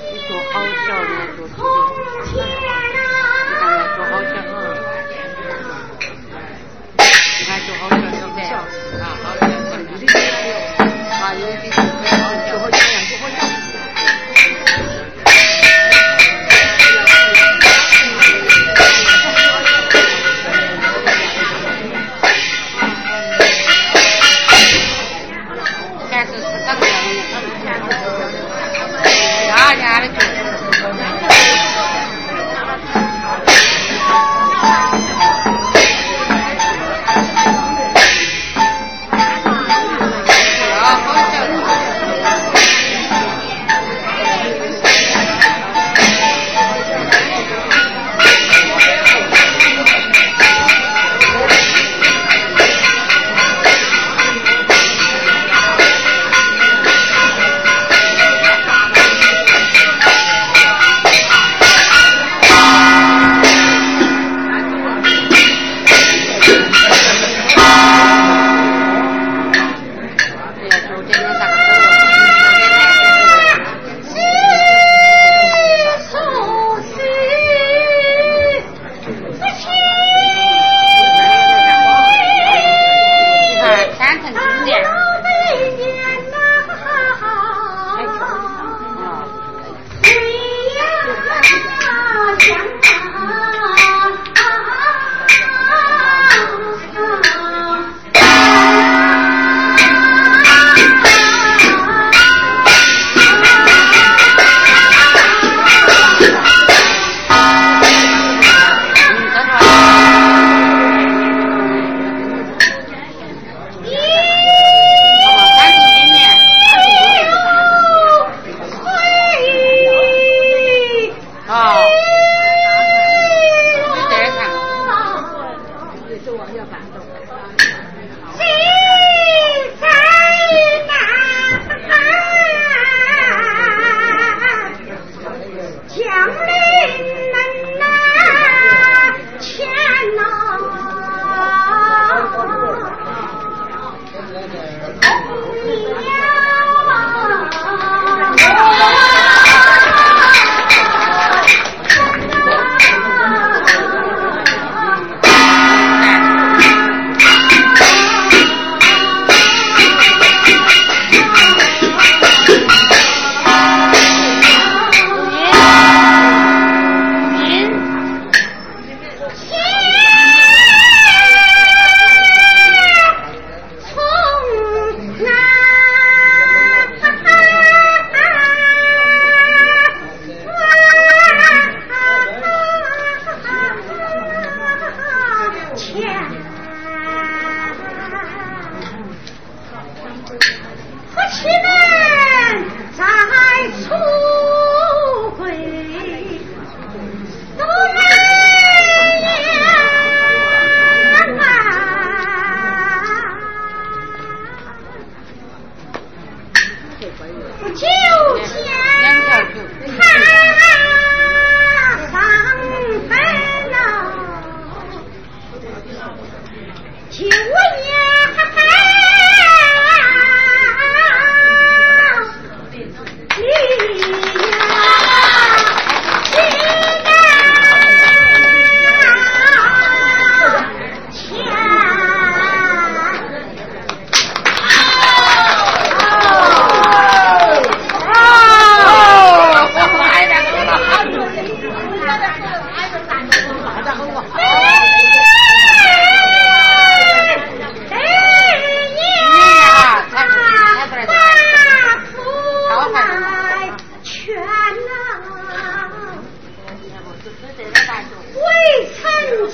你走好久了走出啊你看看好久了你看走好久了不 Yeah.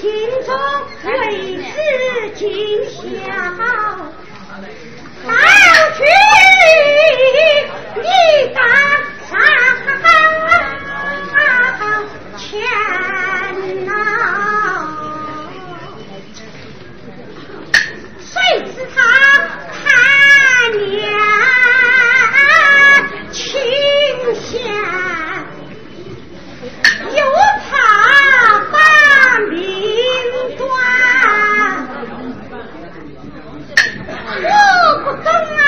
心中为之尽孝到去。我不疼啊。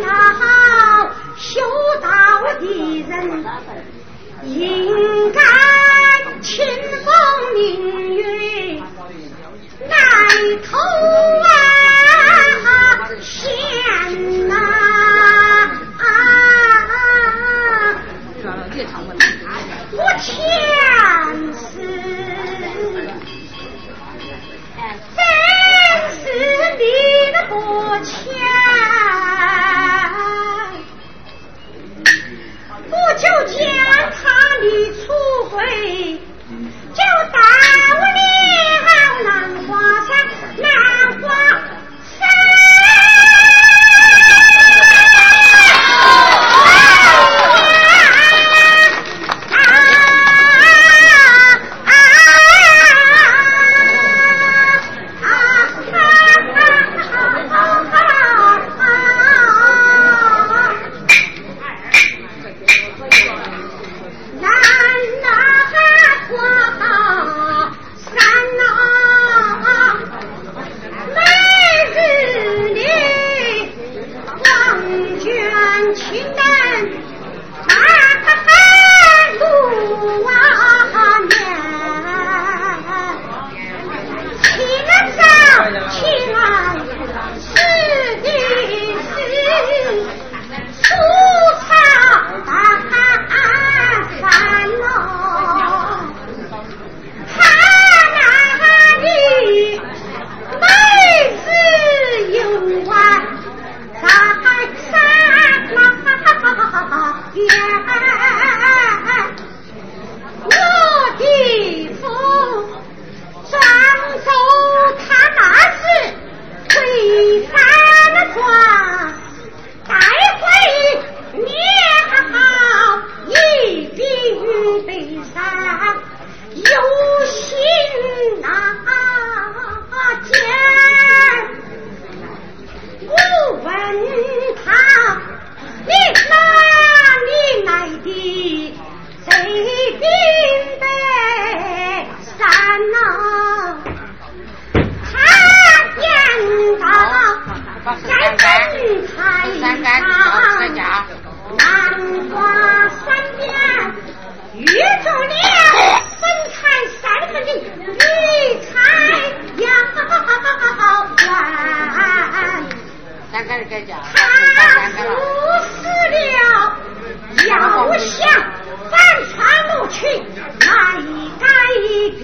道修道的人应。他服侍了要想翻窗露去难一改变